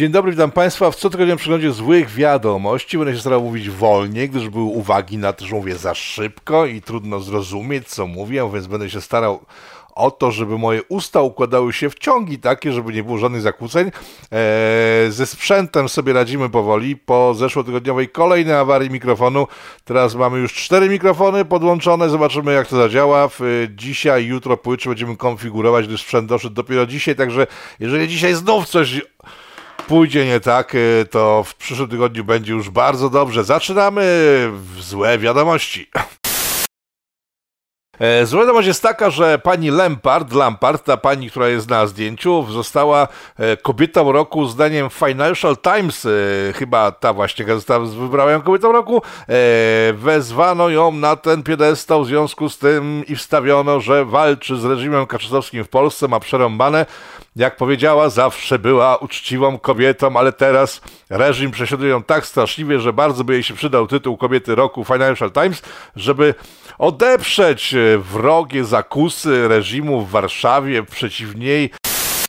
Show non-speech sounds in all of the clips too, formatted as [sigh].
Dzień dobry, witam Państwa w cotygodniowym przeglądzie złych wiadomości. Będę się starał mówić wolniej, gdyż były uwagi na to, że mówię za szybko i trudno zrozumieć, co mówię, więc będę się starał o to, żeby moje usta układały się w ciągi takie, żeby nie było żadnych zakłóceń. Eee, ze sprzętem sobie radzimy powoli. Po zeszłotygodniowej kolejnej awarii mikrofonu, teraz mamy już cztery mikrofony podłączone. Zobaczymy, jak to zadziała. Dzisiaj, jutro, pojutrze będziemy konfigurować, gdyż sprzęt doszedł dopiero dzisiaj, także jeżeli dzisiaj znów coś pójdzie nie tak, e, to w przyszłym tygodniu będzie już bardzo dobrze. Zaczynamy w złe wiadomości. E, Zła wiadomość jest taka, że pani Lampard, Lampard, ta pani, która jest na zdjęciu, została e, kobietą roku zdaniem Financial Times, chyba ta właśnie gazeta wybrała ją kobietą roku, wezwano ją na ten piedestał w związku z tym i wstawiono, że walczy z reżimem kaczystowskim w Polsce, ma przerąbane, jak powiedziała, zawsze była uczciwą kobietą, ale teraz reżim prześladuje ją tak straszliwie, że bardzo by jej się przydał tytuł kobiety roku Financial Times, żeby odeprzeć wrogie zakusy reżimu w Warszawie przeciw niej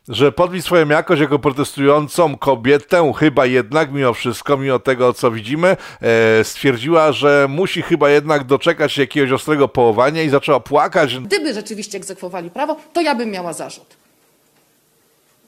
że podbić swoją jakość jako protestującą kobietę, chyba jednak mimo wszystko, mimo tego co widzimy, e, stwierdziła, że musi chyba jednak doczekać jakiegoś ostrego połowania i zaczęła płakać. Gdyby rzeczywiście egzekwowali prawo, to ja bym miała zarzut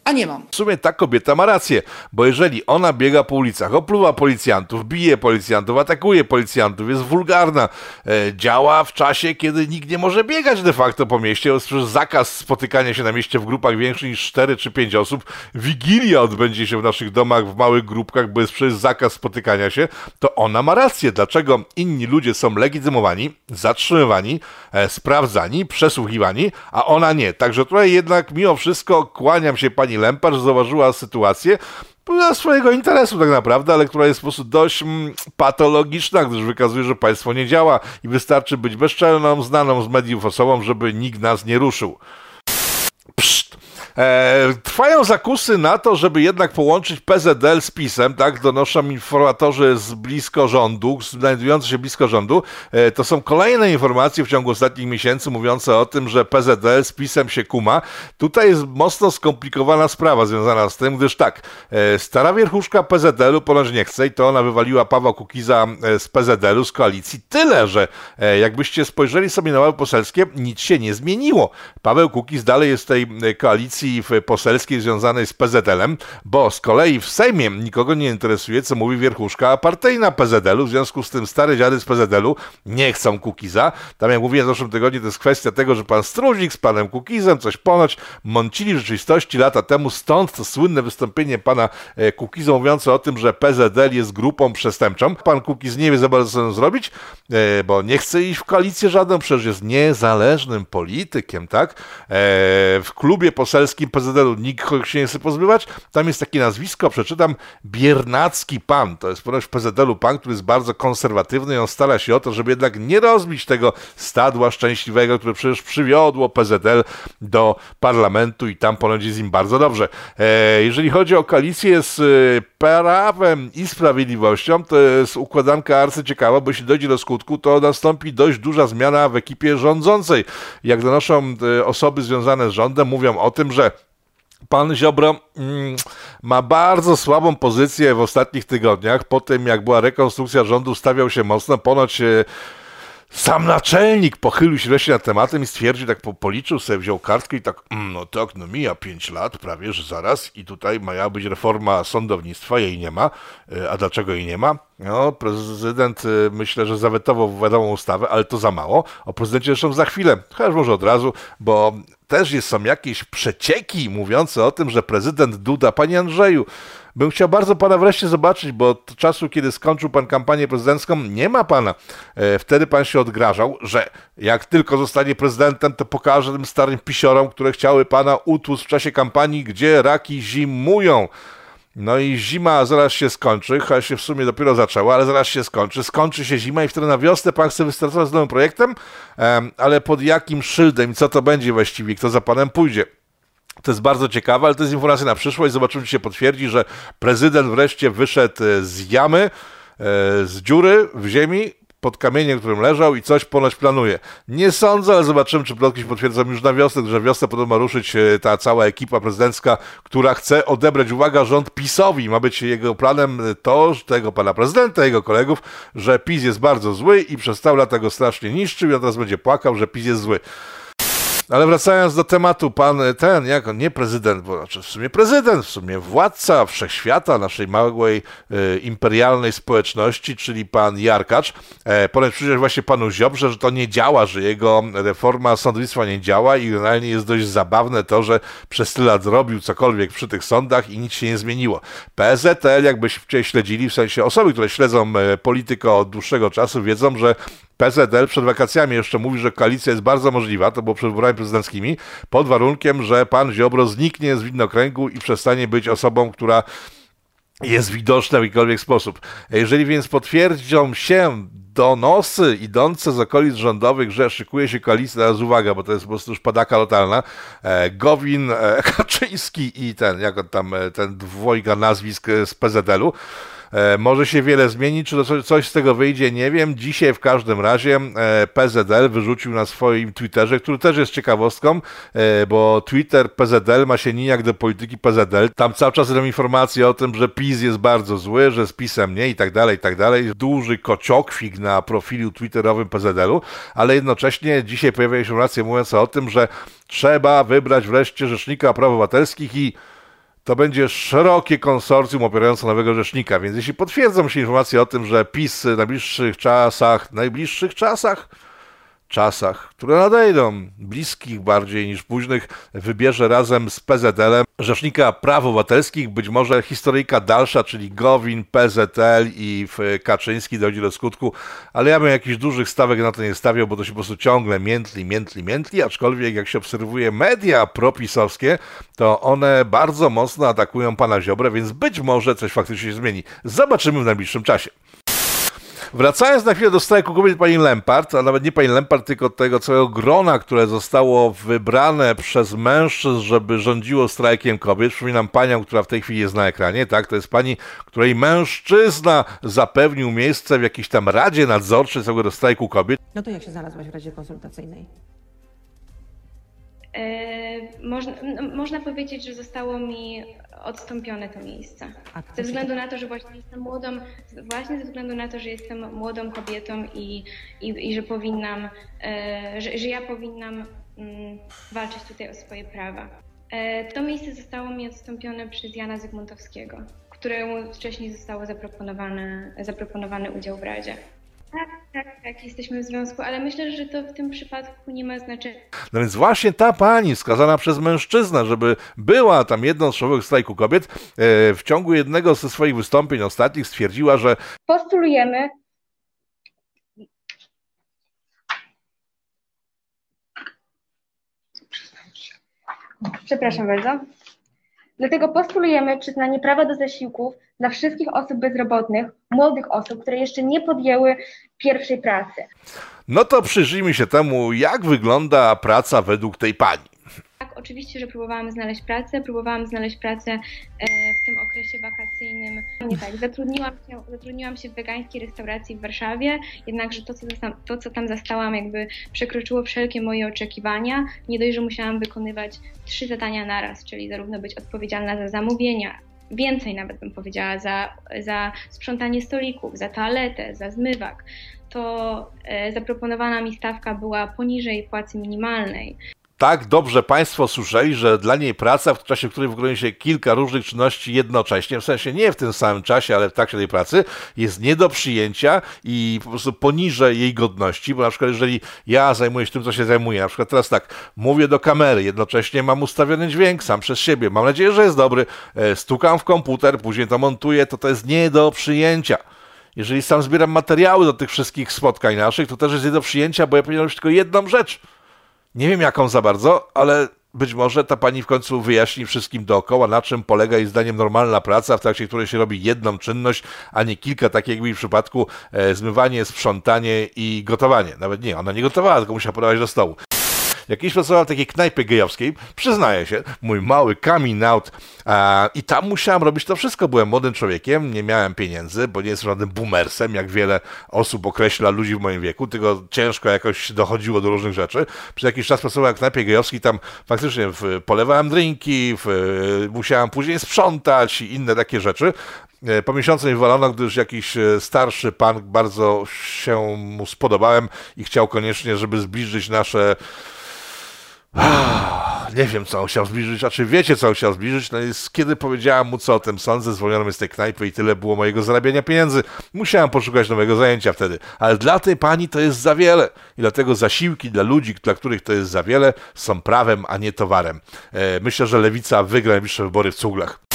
a nie mam. W sumie ta kobieta ma rację, bo jeżeli ona biega po ulicach, opluwa policjantów, bije policjantów, atakuje policjantów, jest wulgarna, e, działa w czasie, kiedy nikt nie może biegać de facto po mieście, jest przecież zakaz spotykania się na mieście w grupach większych niż 4 czy 5 osób, wigilia odbędzie się w naszych domach w małych grupkach, bo jest przecież zakaz spotykania się, to ona ma rację. Dlaczego inni ludzie są legitymowani, zatrzymywani, e, sprawdzani, przesłuchiwani, a ona nie. Także tutaj jednak mimo wszystko kłaniam się pani pani Lempar zauważyła sytuację, dla swojego interesu tak naprawdę, ale która jest po prostu dość mm, patologiczna, gdyż wykazuje, że państwo nie działa i wystarczy być bezczelną, znaną z mediów osobą, żeby nikt nas nie ruszył. E, trwają zakusy na to, żeby jednak połączyć PZL z PiSem, tak? Donoszą informatorzy z blisko rządu, znajdujący się blisko rządu. E, to są kolejne informacje w ciągu ostatnich miesięcy mówiące o tym, że PZL z PiSem się kuma. Tutaj jest mocno skomplikowana sprawa związana z tym, gdyż tak, e, stara wierchuszka PZL-u ponoć nie chce i to ona wywaliła Pawła Kukiza e, z PZL-u, z koalicji. Tyle, że e, jakbyście spojrzeli sobie na ławy poselskie, nic się nie zmieniło. Paweł Kukiz dalej jest w tej e, koalicji poselskiej związanej z PZL-em, bo z kolei w Sejmie nikogo nie interesuje, co mówi wierchuszka partyjna PZL-u, w związku z tym stare dziady z PZL-u nie chcą Kukiza. Tam jak mówiłem w zeszłym tygodniu, to jest kwestia tego, że pan Struzik z panem Kukizem coś ponoć mącili w rzeczywistości lata temu, stąd to słynne wystąpienie pana e, Kukiza mówiące o tym, że PZL jest grupą przestępczą. Pan Kukiz nie wie za bardzo co zrobić, e, bo nie chce iść w koalicję żadną, przecież jest niezależnym politykiem, tak? E, w klubie poselskim polskim PZL-u nikt się nie chce pozbywać. Tam jest takie nazwisko, przeczytam, Biernacki Pan. To jest ponoć w PZL-u pan, który jest bardzo konserwatywny i on stara się o to, żeby jednak nie rozbić tego stadła szczęśliwego, które przecież przywiodło PZL do parlamentu i tam ponoć jest im bardzo dobrze. E, jeżeli chodzi o koalicję z e, Prawem i Sprawiedliwością, to jest układanka arcyciekawa, bo jeśli dojdzie do skutku, to nastąpi dość duża zmiana w ekipie rządzącej. Jak donoszą e, osoby związane z rządem, mówią o tym, że Pan Ziobro mm, ma bardzo słabą pozycję w ostatnich tygodniach. Po tym, jak była rekonstrukcja rządu, stawiał się mocno. Ponoć e, sam naczelnik pochylił się wreszcie nad tematem i stwierdził, tak policzył sobie, wziął kartkę i tak, mm, no tak, no mija 5 lat prawie, że zaraz i tutaj miała być reforma sądownictwa, jej nie ma. E, a dlaczego jej nie ma? No, prezydent e, myślę, że zawetował wiadomą ustawę, ale to za mało. O prezydencie zresztą za chwilę, chociaż może od razu, bo też jest, są jakieś przecieki mówiące o tym, że prezydent Duda, panie Andrzeju, bym chciał bardzo pana wreszcie zobaczyć, bo od czasu, kiedy skończył pan kampanię prezydencką, nie ma pana. E, wtedy pan się odgrażał, że jak tylko zostanie prezydentem, to pokaże tym starym pisiorom, które chciały pana utłuc w czasie kampanii, gdzie raki zimują. No i zima zaraz się skończy, chociaż się w sumie dopiero zaczęła, ale zaraz się skończy. Skończy się zima i wtedy na wiosnę pan chce wystartować z nowym projektem, ale pod jakim szyldem i co to będzie właściwie, kto za panem pójdzie. To jest bardzo ciekawe, ale to jest informacja na przyszłość. Zobaczymy, czy się potwierdzi, że prezydent wreszcie wyszedł e, z jamy, e, z dziury w ziemi, pod kamieniem, którym leżał i coś ponoć planuje. Nie sądzę, ale zobaczymy, czy plotki się potwierdzą już na wiosnę, że wiosnę podobno ma ruszyć e, ta cała ekipa prezydencka, która chce odebrać, uwaga, rząd PiSowi. Ma być jego planem to, tego pana prezydenta, jego kolegów, że PiS jest bardzo zły i przez całe lata go strasznie niszczył i on teraz będzie płakał, że PiS jest zły. Ale wracając do tematu, pan ten, jak on, nie prezydent, bo znaczy w sumie prezydent, w sumie władca wszechświata naszej małej e, imperialnej społeczności, czyli pan Jarkacz, e, przyjrzeć właśnie panu Ziobrze, że to nie działa, że jego reforma sądownictwa nie działa i generalnie jest dość zabawne to, że przez tyle lat robił cokolwiek przy tych sądach i nic się nie zmieniło. PZL, jakbyście śledzili, w sensie osoby, które śledzą e, politykę od dłuższego czasu, wiedzą, że PZL przed wakacjami jeszcze mówi, że koalicja jest bardzo możliwa, to było przed wyborami prezydenckimi, pod warunkiem, że pan Ziobro zniknie z widnokręgu i przestanie być osobą, która jest widoczna w jakikolwiek sposób. Jeżeli więc potwierdzą się donosy idące z okolic rządowych, że szykuje się koalicja, teraz uwaga, bo to jest po prostu już padaka lokalna, e, Gowin, e, [laughs] Kaczyński i ten, jak on tam, e, ten dwojga nazwisk z PZL-u, może się wiele zmieni, czy to coś z tego wyjdzie, nie wiem. Dzisiaj w każdym razie e, PZL wyrzucił na swoim Twitterze, który też jest ciekawostką, e, bo Twitter PZL ma się nijak do polityki PZL. Tam cały czas są informacje o tym, że PiS jest bardzo zły, że z PiSem nie i tak dalej, i tak dalej. Duży kociokwik na profilu twitterowym PZL-u, ale jednocześnie dzisiaj pojawia się informacja mówiąca o tym, że trzeba wybrać wreszcie Rzecznika Praw Obywatelskich i to będzie szerokie konsorcjum opierające nowego rzecznika, więc jeśli potwierdzą się informacje o tym, że PiS w najbliższych czasach, najbliższych czasach czasach, które nadejdą, bliskich bardziej niż późnych, wybierze razem z PZL-em Rzecznika Praw Obywatelskich, być może historyjka dalsza, czyli Gowin, PZL i Kaczyński dojdzie do skutku, ale ja bym jakichś dużych stawek na to nie stawiał, bo to się po prostu ciągle miętli, miętli, miętli, aczkolwiek jak się obserwuje media propisowskie, to one bardzo mocno atakują pana Ziobrę, więc być może coś faktycznie się zmieni. Zobaczymy w najbliższym czasie. Wracając na chwilę do strajku kobiet pani Lempart, a nawet nie pani Lempart, tylko tego całego grona, które zostało wybrane przez mężczyzn, żeby rządziło strajkiem kobiet. Przypominam panią, która w tej chwili jest na ekranie, tak? To jest pani, której mężczyzna zapewnił miejsce w jakiejś tam radzie nadzorczej całego strajku kobiet. No to jak się znalazłaś w radzie konsultacyjnej? E, można, można powiedzieć, że zostało mi odstąpione to miejsce. Ze względu na to, że właśnie jestem młodą, właśnie ze względu na to, że jestem młodą kobietą i, i, i że powinnam, e, że, że ja powinnam mm, walczyć tutaj o swoje prawa. E, to miejsce zostało mi odstąpione przez Jana Zygmuntowskiego, któremu wcześniej zostało zaproponowane, zaproponowany udział w Radzie. Tak, tak, tak, jesteśmy w związku, ale myślę, że to w tym przypadku nie ma znaczenia. No więc właśnie ta pani skazana przez mężczyznę, żeby była tam jedną z czołowych strajku kobiet, e, w ciągu jednego ze swoich wystąpień ostatnich stwierdziła, że postulujemy Przepraszam bardzo. Dlatego postulujemy przyznanie prawa do zasiłków dla wszystkich osób bezrobotnych, młodych osób, które jeszcze nie podjęły pierwszej pracy. No to przyjrzyjmy się temu, jak wygląda praca według tej pani. Tak, oczywiście, że próbowałam znaleźć pracę, próbowałam znaleźć pracę e, w tym okresie wakacyjnym. Nie tak, zatrudniłam się, zatrudniłam się w wegańskiej restauracji w Warszawie, jednakże to co, to, co tam zastałam, jakby przekroczyło wszelkie moje oczekiwania. Nie dość, że musiałam wykonywać trzy zadania naraz, czyli zarówno być odpowiedzialna za zamówienia, więcej nawet bym powiedziała, za, za sprzątanie stolików, za toaletę, za zmywak, to e, zaproponowana mi stawka była poniżej płacy minimalnej tak dobrze Państwo słyszeli, że dla niej praca, w czasie której wykonuje się kilka różnych czynności jednocześnie, w sensie nie w tym samym czasie, ale w trakcie tej pracy, jest nie do przyjęcia i po prostu poniżej jej godności, bo na przykład jeżeli ja zajmuję się tym, co się zajmuję, na przykład teraz tak, mówię do kamery, jednocześnie mam ustawiony dźwięk sam przez siebie, mam nadzieję, że jest dobry, e, stukam w komputer, później to montuję, to to jest nie do przyjęcia. Jeżeli sam zbieram materiały do tych wszystkich spotkań naszych, to też jest nie do przyjęcia, bo ja powinienem robić tylko jedną rzecz – nie wiem jaką za bardzo, ale być może ta pani w końcu wyjaśni wszystkim dookoła, na czym polega jej zdaniem normalna praca, w trakcie której się robi jedną czynność, a nie kilka, tak jak w przypadku e, zmywanie, sprzątanie i gotowanie. Nawet nie, ona nie gotowała, tylko musiała podawać do stołu. Jak kiedyś pracowałem w takiej knajpie gejowskiej, przyznaję się, mój mały coming out i tam musiałem robić to wszystko. Byłem młodym człowiekiem, nie miałem pieniędzy, bo nie jestem żadnym boomersem, jak wiele osób określa ludzi w moim wieku, tylko ciężko jakoś dochodziło do różnych rzeczy. Przez jakiś czas pracowałem w knajpie gejowskiej, tam faktycznie w, polewałem drinki, w, musiałem później sprzątać i inne takie rzeczy. E, po miesiącu mi wywalono, gdyż jakiś e, starszy pan bardzo się mu spodobałem i chciał koniecznie, żeby zbliżyć nasze nie wiem, co on chciał zbliżyć, a czy wiecie, co on chciał zbliżyć? No jest, kiedy powiedziałem mu, co o tym sądzę, zwolniono mnie z tej knajpy i tyle było mojego zarabiania pieniędzy. Musiałem poszukać nowego zajęcia wtedy. Ale dla tej pani to jest za wiele. I dlatego zasiłki dla ludzi, dla których to jest za wiele, są prawem, a nie towarem. E, myślę, że Lewica wygra najbliższe wybory w Cuglach.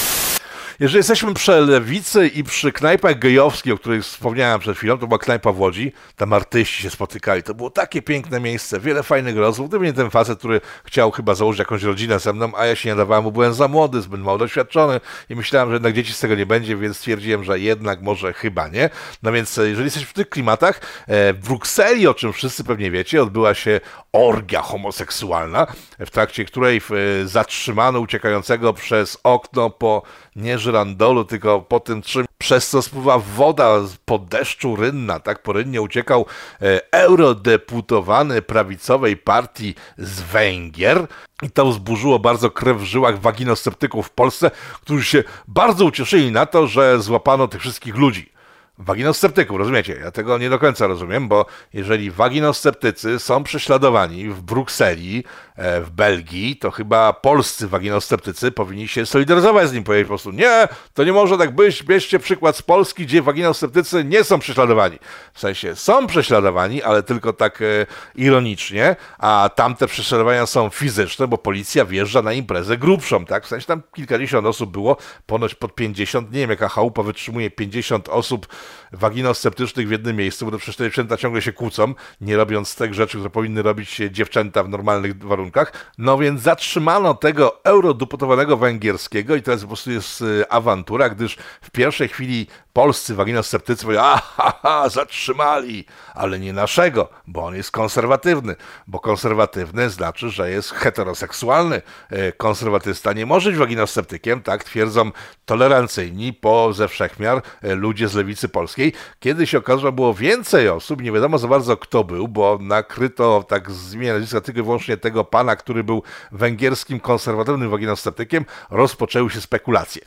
Jeżeli jesteśmy przy lewicy i przy knajpach gejowskich, o których wspomniałem przed chwilą, to była knajpa w Łodzi, tam artyści się spotykali. To było takie piękne miejsce, wiele fajnych rozmów. Gdyby nie ten facet, który chciał chyba założyć jakąś rodzinę ze mną, a ja się nie dawałem, bo byłem za młody, zbyt mało doświadczony i myślałem, że jednak dzieci z tego nie będzie, więc stwierdziłem, że jednak może chyba nie. No więc e, jeżeli jesteśmy w tych klimatach, e, w Brukseli, o czym wszyscy pewnie wiecie, odbyła się orgia homoseksualna, w trakcie której e, zatrzymano uciekającego przez okno po nie żyrandolu, tylko po tym czym, przez co spływa woda po deszczu rynna, tak po rynnie uciekał e, eurodeputowany prawicowej partii z Węgier. I to wzburzyło bardzo krew w żyłach waginosceptyków w Polsce, którzy się bardzo ucieszyli na to, że złapano tych wszystkich ludzi waginosceptyków, rozumiecie? Ja tego nie do końca rozumiem, bo jeżeli waginosceptycy są prześladowani w Brukseli, e, w Belgii, to chyba polscy waginosceptycy powinni się solidaryzować z nim, powiedzieć po prostu nie, to nie może tak być, bierzcie przykład z Polski, gdzie waginosceptycy nie są prześladowani. W sensie są prześladowani, ale tylko tak e, ironicznie, a tamte prześladowania są fizyczne, bo policja wjeżdża na imprezę grubszą, tak? W sensie tam kilkadziesiąt osób było, ponoć pod 50, nie wiem jaka chałupa wytrzymuje 50 osób waginosceptycznych w jednym miejscu, bo to przecież te dziewczęta ciągle się kłócą, nie robiąc tych rzeczy, które powinny robić dziewczęta w normalnych warunkach. No więc zatrzymano tego eurodeputowanego węgierskiego i teraz po prostu jest y, awantura, gdyż w pierwszej chwili polscy waginosceptycy mówią, aha, zatrzymali, ale nie naszego, bo on jest konserwatywny, bo konserwatywny znaczy, że jest heteroseksualny. Y, konserwatysta nie może być waginosceptykiem, tak twierdzą tolerancyjni po ze wszechmiar y, ludzie z lewicy polskiej. Kiedy się okazało, że było więcej osób, nie wiadomo za bardzo kto był, bo nakryto tak z imienia nazwiska tylko i wyłącznie tego pana, który był węgierskim konserwatywnym waginosceptykiem, rozpoczęły się spekulacje.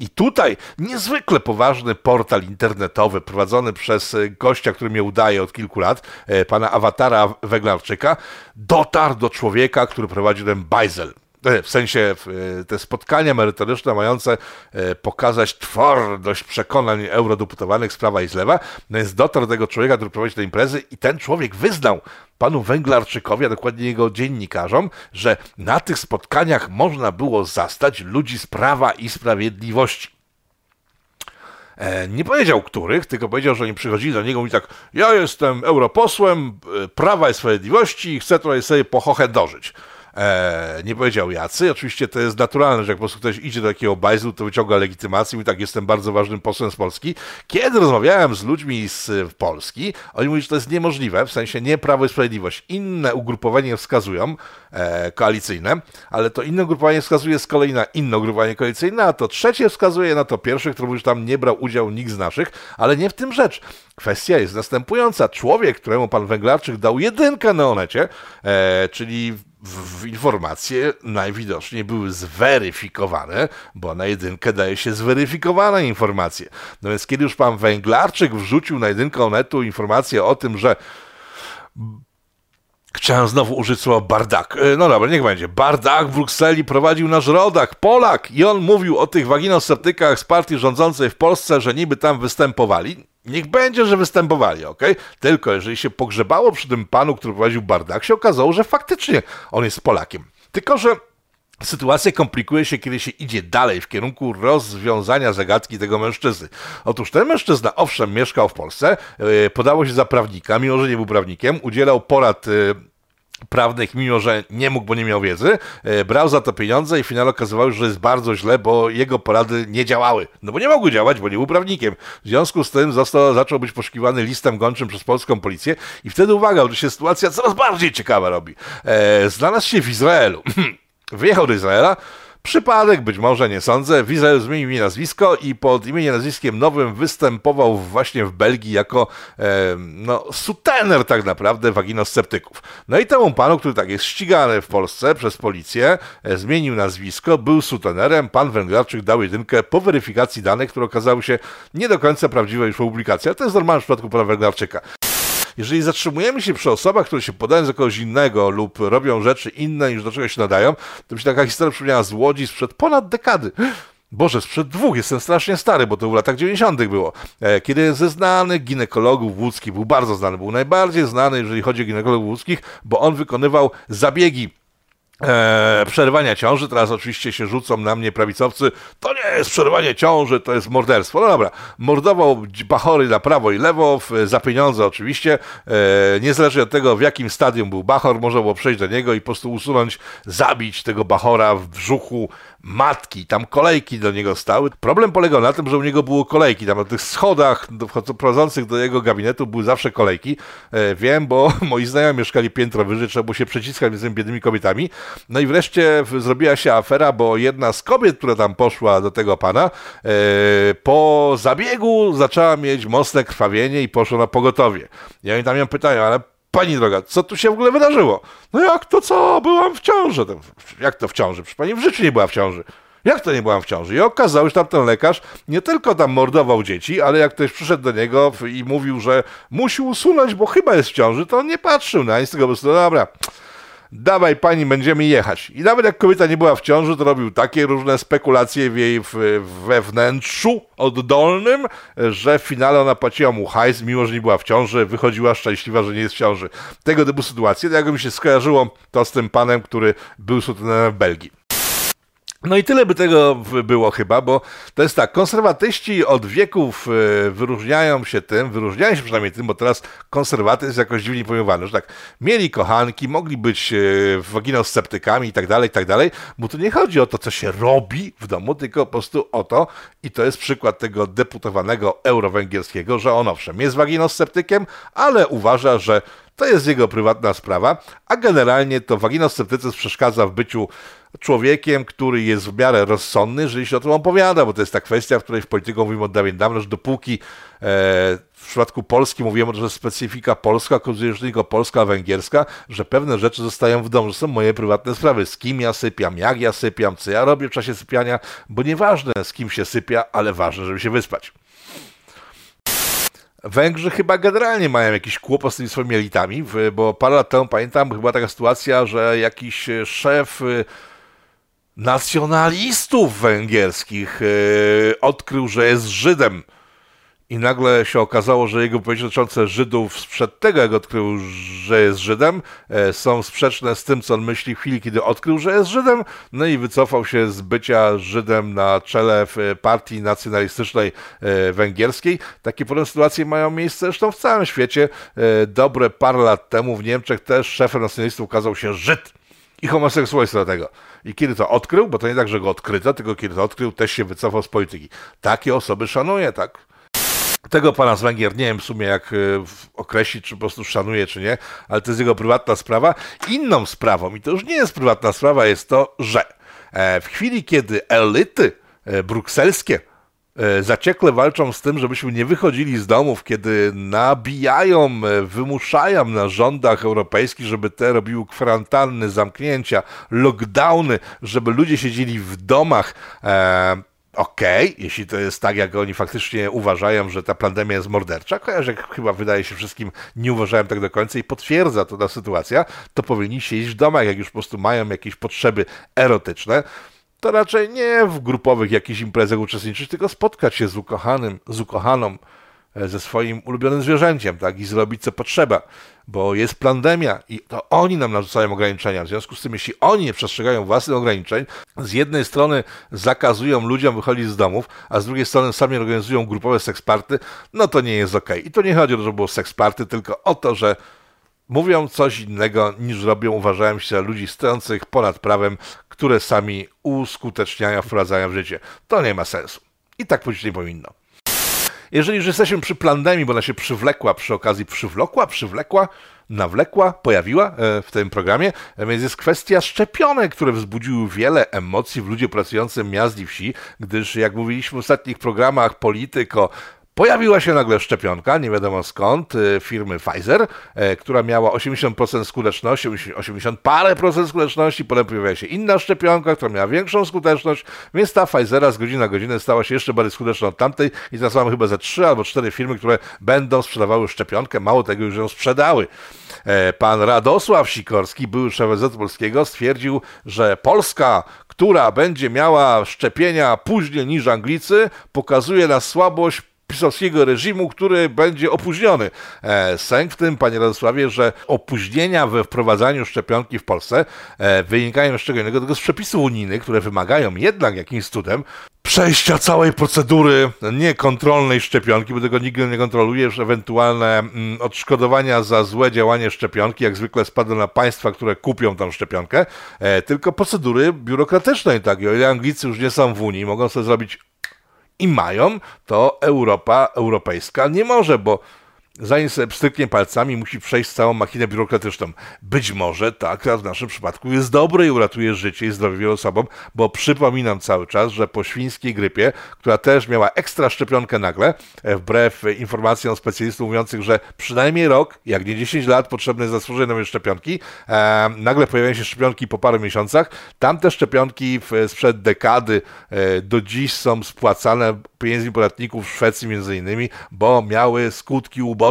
I tutaj niezwykle poważny portal internetowy prowadzony przez gościa, który mnie udaje od kilku lat, e, pana awatara Weglarczyka, dotarł do człowieka, który prowadził ten bajzel. E, w sensie e, te spotkania merytoryczne mające e, pokazać twardość przekonań eurodeputowanych z prawa i z lewa, no jest dotarł do tego człowieka, który prowadzi te imprezy i ten człowiek wyznał panu Węglarczykowi, a dokładnie jego dziennikarzom, że na tych spotkaniach można było zastać ludzi z prawa i sprawiedliwości. Nie powiedział których, tylko powiedział, że oni przychodzili do niego i tak, ja jestem europosłem Prawa i Sprawiedliwości i chcę tutaj sobie pochochę dożyć. E, nie powiedział jacy. Oczywiście to jest naturalne, że jak po prostu ktoś idzie do takiego bajzlu, to wyciąga legitymację i tak jestem bardzo ważnym posłem z Polski. Kiedy rozmawiałem z ludźmi z Polski, oni mówili, że to jest niemożliwe, w sensie nie Prawo i Sprawiedliwość. Inne ugrupowania wskazują, e, koalicyjne, ale to inne ugrupowanie wskazuje z kolei na inne ugrupowanie koalicyjne, a to trzecie wskazuje na to pierwsze, które mówi, że tam nie brał udziału nikt z naszych, ale nie w tym rzecz. Kwestia jest następująca. Człowiek, któremu pan Węglarczyk dał jedynkę na Onecie, e, czyli w, informacje najwidoczniej były zweryfikowane, bo na jedynkę daje się zweryfikowane informacje. No więc kiedy już pan Węglarczyk wrzucił na jedynkę Onetu informację o tym, że Chciałem znowu użyć słowa bardak. E, no dobra, niech będzie. Bardak w Brukseli prowadził nasz rodak, Polak. I on mówił o tych waginosceptykach z partii rządzącej w Polsce, że niby tam występowali. Niech będzie, że występowali, ok? Tylko jeżeli się pogrzebało przy tym panu, który prowadził bardak, się okazało, że faktycznie on jest Polakiem. Tylko, że Sytuacja komplikuje się, kiedy się idzie dalej w kierunku rozwiązania zagadki tego mężczyzny. Otóż ten mężczyzna, owszem, mieszkał w Polsce, e, podało się za prawnika, mimo że nie był prawnikiem, udzielał porad e, prawnych, mimo że nie mógł, bo nie miał wiedzy, e, brał za to pieniądze i w finale okazywało się, że jest bardzo źle, bo jego porady nie działały. No bo nie mogły działać, bo nie był prawnikiem. W związku z tym został, zaczął być poszukiwany listem gończym przez polską policję i wtedy uwaga, że się sytuacja coraz bardziej ciekawa robi. E, znalazł się w Izraelu. [clears throat] Wyjechał do Izraela, Przypadek, być może, nie sądzę. Wizel zmienił mi nazwisko i pod imieniem nazwiskiem nowym występował właśnie w Belgii jako e, no, sutener tak naprawdę waginosceptyków. No i temu panu, który tak jest ścigany w Polsce przez policję, e, zmienił nazwisko, był sutenerem, pan Węglarczyk dał jedynkę po weryfikacji danych, które okazały się nie do końca prawdziwe już publikacji, ale to jest normalne w przypadku pana Węglarczyka. Jeżeli zatrzymujemy się przy osobach, które się podają za kogoś innego lub robią rzeczy inne niż do czego się nadają, to mi się taka historia przypomniała z Łodzi sprzed ponad dekady. Boże, sprzed dwóch, jestem strasznie stary, bo to w latach 90. było. E, kiedy ze znanych ginekologów łódzkich, był bardzo znany, był najbardziej znany, jeżeli chodzi o ginekologów łódzkich, bo on wykonywał zabiegi e, przerywania ciąży. Teraz oczywiście się rzucą na mnie prawicowcy. To nie jest przerywanie ciąży, to jest morderstwo. No dobra, mordował bachory na prawo i lewo, za pieniądze oczywiście. E, niezależnie od tego, w jakim stadium był bachor, można było przejść do niego i po prostu usunąć, zabić tego bachora w brzuchu matki, tam kolejki do niego stały. Problem polegał na tym, że u niego było kolejki, tam na tych schodach prowadzących do jego gabinetu były zawsze kolejki. E, wiem, bo [laughs] moi znajomi mieszkali piętro wyżej, trzeba było się przeciskać między biednymi kobietami. No i wreszcie zrobiła się afera, bo jedna z kobiet, która tam poszła do tego pana, e, po zabiegu zaczęła mieć mocne krwawienie i poszła na pogotowie. I oni tam ją pytają, ale Pani droga, co tu się w ogóle wydarzyło? No jak to co? Byłam w ciąży. Jak to w ciąży? Przecież pani w życiu nie była w ciąży. Jak to nie byłam w ciąży? I okazało się, że tamten lekarz nie tylko tam mordował dzieci, ale jak ktoś przyszedł do niego i mówił, że musi usunąć, bo chyba jest w ciąży, to on nie patrzył na nic, tylko po prostu, no dobra, dawaj pani, będziemy jechać. I nawet jak kobieta nie była w ciąży, to robił takie różne spekulacje w jej wewnętrzu oddolnym, że w finale ona płaciła mu hajs, mimo że nie była w ciąży, wychodziła szczęśliwa, że nie jest w ciąży. Tego typu sytuacje, to jak mi się skojarzyło to z tym panem, który był sutenem w Belgii. No i tyle by tego było chyba, bo to jest tak, konserwatyści od wieków e, wyróżniają się tym, wyróżniają się przynajmniej tym, bo teraz konserwatyzm jest jakoś dziwnie pojmowany, że tak, mieli kochanki, mogli być e, waginosceptykami i tak dalej, i tak dalej, bo tu nie chodzi o to, co się robi w domu, tylko po prostu o to, i to jest przykład tego deputowanego eurowęgierskiego, że on owszem jest waginosceptykiem, ale uważa, że to jest jego prywatna sprawa, a generalnie to waginosceptycyzm przeszkadza w byciu człowiekiem, który jest w miarę rozsądny, jeżeli się o tym opowiada, bo to jest ta kwestia, w której w polityką mówimy od dawien dawno, że dopóki e, w przypadku Polski mówimy, że specyfika polska, się tylko polska, węgierska, że pewne rzeczy zostają w domu, że są moje prywatne sprawy, z kim ja sypiam, jak ja sypiam, co ja robię w czasie sypiania, bo nieważne z kim się sypia, ale ważne, żeby się wyspać. Węgrzy chyba generalnie mają jakiś kłopot z tymi swoimi elitami, bo parę lat temu pamiętam, była taka sytuacja, że jakiś szef nacjonalistów węgierskich yy, odkrył, że jest Żydem. I nagle się okazało, że jego wypowiedzi dotyczące Żydów sprzed tego, jak odkrył, że jest Żydem, e, są sprzeczne z tym, co on myśli w chwili, kiedy odkrył, że jest Żydem. No i wycofał się z bycia Żydem na czele w partii nacjonalistycznej e, węgierskiej. Takie podobne sytuacje mają miejsce zresztą w całym świecie. E, dobre parę lat temu w Niemczech też szefem nacjonalistów okazał się Żyd i homoseksualista do tego. I kiedy to odkrył, bo to nie tak, że go odkryto, tylko kiedy to odkrył, też się wycofał z polityki. Takie osoby szanuje, tak? Tego pana z Węgier nie wiem w sumie jak e, określić, czy po prostu szanuje, czy nie, ale to jest jego prywatna sprawa. Inną sprawą, i to już nie jest prywatna sprawa, jest to, że e, w chwili, kiedy elity e, brukselskie zaciekle walczą z tym, żebyśmy nie wychodzili z domów, kiedy nabijają, e, wymuszają na rządach europejskich, żeby te robiły kwarantanny, zamknięcia, lockdowny, żeby ludzie siedzieli w domach. E, Okej, okay, jeśli to jest tak, jak oni faktycznie uważają, że ta pandemia jest mordercza, kojarzę, chyba wydaje się wszystkim, nie uważałem tak do końca i potwierdza to ta sytuacja, to powinni siedzieć w domach, jak już po prostu mają jakieś potrzeby erotyczne, to raczej nie w grupowych jakichś imprezach uczestniczyć, tylko spotkać się z ukochanym, z ukochaną, e, ze swoim ulubionym zwierzęciem, tak, i zrobić co potrzeba, bo jest pandemia i to oni nam narzucają ograniczenia. W związku z tym, jeśli oni nie przestrzegają własnych ograniczeń, z jednej strony zakazują ludziom wychodzić z domów, a z drugiej strony sami organizują grupowe seksparty, no to nie jest. Okay. I to nie chodzi o to, że było seksparty, tylko o to, że mówią coś innego niż robią, uważają się za ludzi stojących ponad prawem, które sami uskuteczniają, wprowadzają w życie. To nie ma sensu. I tak być nie powinno. Jeżeli już jesteśmy przy pandemii, bo ona się przywlekła przy okazji, przywlokła, przywlekła, nawlekła, pojawiła e, w tym programie, e, więc jest kwestia szczepionek, które wzbudziły wiele emocji w ludzie pracującym miast i wsi, gdyż jak mówiliśmy w ostatnich programach polityk o Pojawiła się nagle szczepionka, nie wiadomo skąd, y, firmy Pfizer, e, która miała 80% skuteczności, 80 parę procent skuteczności, potem pojawiła się inna szczepionka, która miała większą skuteczność, więc ta Pfizera z godziny na godzinę stała się jeszcze bardziej skuteczna od tamtej i teraz mamy chyba ze trzy albo cztery firmy, które będą sprzedawały szczepionkę, mało tego już ją sprzedały. E, pan Radosław Sikorski, były szef Z Polskiego, stwierdził, że Polska, która będzie miała szczepienia później niż Anglicy, pokazuje na słabość pisowskiego reżimu, który będzie opóźniony. E, sęk w tym, panie Radosławie, że opóźnienia we wprowadzaniu szczepionki w Polsce e, wynikają z czego innego, tylko z przepisów unijnych, które wymagają jednak jakimś cudem przejścia całej procedury niekontrolnej szczepionki, bo tego nikt nie kontroluje, że ewentualne mm, odszkodowania za złe działanie szczepionki jak zwykle spadną na państwa, które kupią tą szczepionkę, e, tylko procedury biurokratycznej, tak, i o ile Anglicy już nie są w Unii, mogą sobie zrobić i mają, to Europa europejska nie może, bo zanim sobie pstryknie palcami, musi przejść całą machinę biurokratyczną. Być może tak, a w naszym przypadku jest dobre i uratuje życie i zdrowie wielu osobom, bo przypominam cały czas, że po świńskiej grypie, która też miała ekstra szczepionkę nagle, e, wbrew informacjom specjalistów mówiących, że przynajmniej rok, jak nie 10 lat potrzebne jest zasłużenie nowej szczepionki, e, nagle pojawiają się szczepionki po paru miesiącach. Tamte szczepionki w, sprzed dekady e, do dziś są spłacane pieniędzmi podatników w Szwecji między innymi, bo miały skutki uboczne.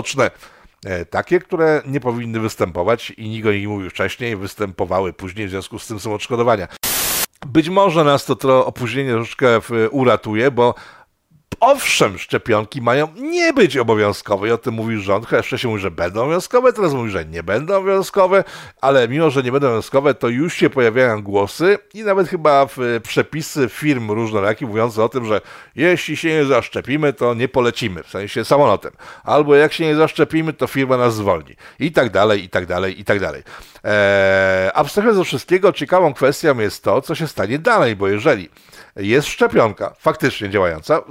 E, takie, które nie powinny występować i nikt o nich mówił wcześniej, występowały później, w związku z tym są odszkodowania. Być może nas to, to opóźnienie troszeczkę uratuje, bo owszem, szczepionki mają nie być obowiązkowe i o tym mówi rząd. Jeszcze się mówi, że będą obowiązkowe, teraz mówi, że nie będą obowiązkowe, ale mimo, że nie będą obowiązkowe, to już się pojawiają głosy i nawet chyba przepisy firm różnorakich mówiące o tym, że jeśli się nie zaszczepimy, to nie polecimy, w sensie samolotem. Albo jak się nie zaszczepimy, to firma nas zwolni. I tak dalej, i tak dalej, i tak dalej. Eee, abstrahując do wszystkiego, ciekawą kwestią jest to, co się stanie dalej, bo jeżeli jest szczepionka faktycznie działająca,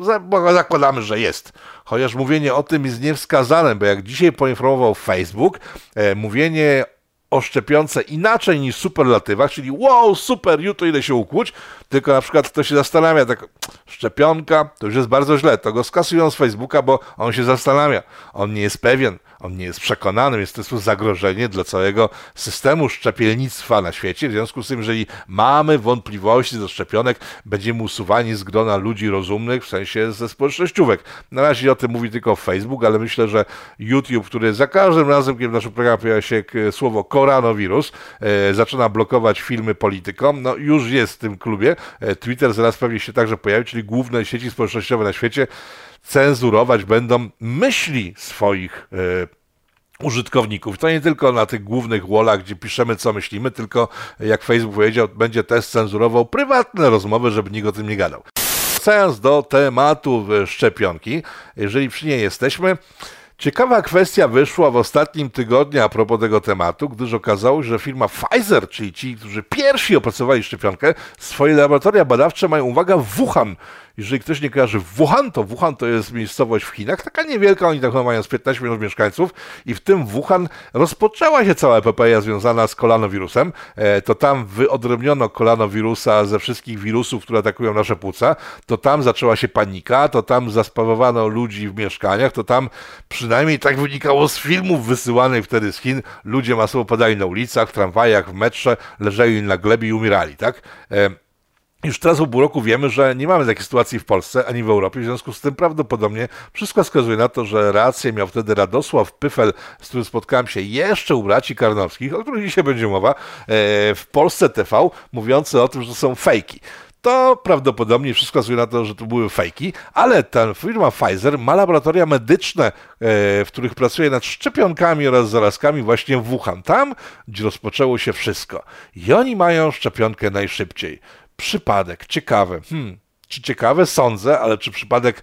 zakładamy, że jest. Chociaż mówienie o tym jest niewskazane, bo jak dzisiaj poinformował Facebook, e, mówienie o szczepionce inaczej niż superlatywach, czyli wow, super, jutro idę się ukłuć, tylko na przykład ktoś się zastanawia, tak szczepionka, to już jest bardzo źle, to go skasują z Facebooka, bo on się zastanawia, on nie jest pewien, on nie jest przekonany, jest to zagrożenie dla całego systemu szczepielnictwa na świecie. W związku z tym, jeżeli mamy wątpliwości do szczepionek, będziemy usuwani z grona ludzi rozumnych, w sensie ze społecznościówek. Na razie o tym mówi tylko Facebook, ale myślę, że YouTube, który za każdym razem, kiedy w naszym programie pojawia się słowo koronawirus, e, zaczyna blokować filmy politykom, no już jest w tym klubie. E, Twitter zaraz pewnie się także pojawi, czyli główne sieci społecznościowe na świecie cenzurować będą myśli swoich e, użytkowników. To nie tylko na tych głównych wallach, gdzie piszemy, co myślimy, tylko jak Facebook powiedział, będzie też cenzurował prywatne rozmowy, żeby nikt o tym nie gadał. Wracając do tematu szczepionki, jeżeli przy niej jesteśmy, Ciekawa kwestia wyszła w ostatnim tygodniu a propos tego tematu, gdyż okazało się, że firma Pfizer, czyli ci, którzy pierwsi opracowali szczepionkę, swoje laboratoria badawcze mają, uwaga, w Wuhan, jeżeli ktoś nie kojarzy Wuhan, to Wuhan to jest miejscowość w Chinach, taka niewielka, oni tak mają z 15 milionów mieszkańców i w tym Wuhan rozpoczęła się cała epopeja związana z kolanowirusem. E, to tam wyodrębniono kolanowirusa ze wszystkich wirusów, które atakują nasze płuca, to tam zaczęła się panika, to tam zaspawowano ludzi w mieszkaniach, to tam przynajmniej tak wynikało z filmów wysyłanych wtedy z Chin, ludzie masowo padali na ulicach, w tramwajach, w metrze, leżeli na glebie i umierali, tak? Już teraz pół roku wiemy, że nie mamy takiej sytuacji w Polsce ani w Europie, w związku z tym prawdopodobnie wszystko wskazuje na to, że rację miał wtedy Radosław Pyfel, z którym spotkałem się jeszcze u braci Karnowskich, o których dzisiaj będzie mowa, e, w Polsce TV, mówiący o tym, że to są fejki to prawdopodobnie wszystko wskazuje na to, że to były fejki, ale ta firma Pfizer ma laboratoria medyczne, e, w których pracuje nad szczepionkami oraz zarazkami właśnie w Wuhan, tam, gdzie rozpoczęło się wszystko. I oni mają szczepionkę najszybciej przypadek, ciekawe. Hmm, czy ciekawe? Sądzę, ale czy przypadek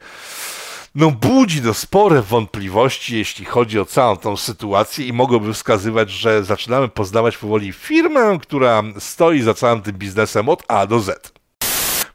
no budzi to spore wątpliwości, jeśli chodzi o całą tą sytuację i mogłoby wskazywać, że zaczynamy poznawać powoli firmę, która stoi za całym tym biznesem od A do Z.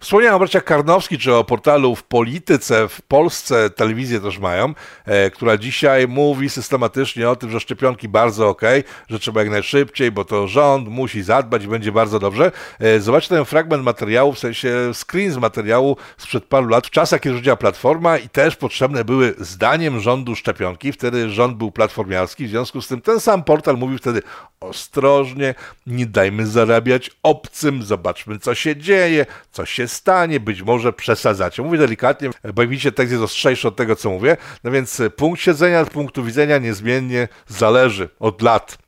Wspomniałem o braciach Karnowski, czy o portalu w polityce w Polsce, telewizję też mają, e, która dzisiaj mówi systematycznie o tym, że szczepionki bardzo ok, że trzeba jak najszybciej, bo to rząd musi zadbać i będzie bardzo dobrze. E, zobaczcie ten fragment materiału, w sensie screen z materiału sprzed paru lat, w czasach, kiedy rządziła Platforma i też potrzebne były zdaniem rządu szczepionki. Wtedy rząd był platformiarski, w związku z tym ten sam portal mówił wtedy ostrożnie, nie dajmy zarabiać obcym, zobaczmy co się dzieje, co się stanie, być może przesadzacie. Mówię delikatnie, bo widzicie, tekst jest ostrzejszy od tego, co mówię. No więc e, punkt siedzenia, punktu widzenia niezmiennie zależy od lat.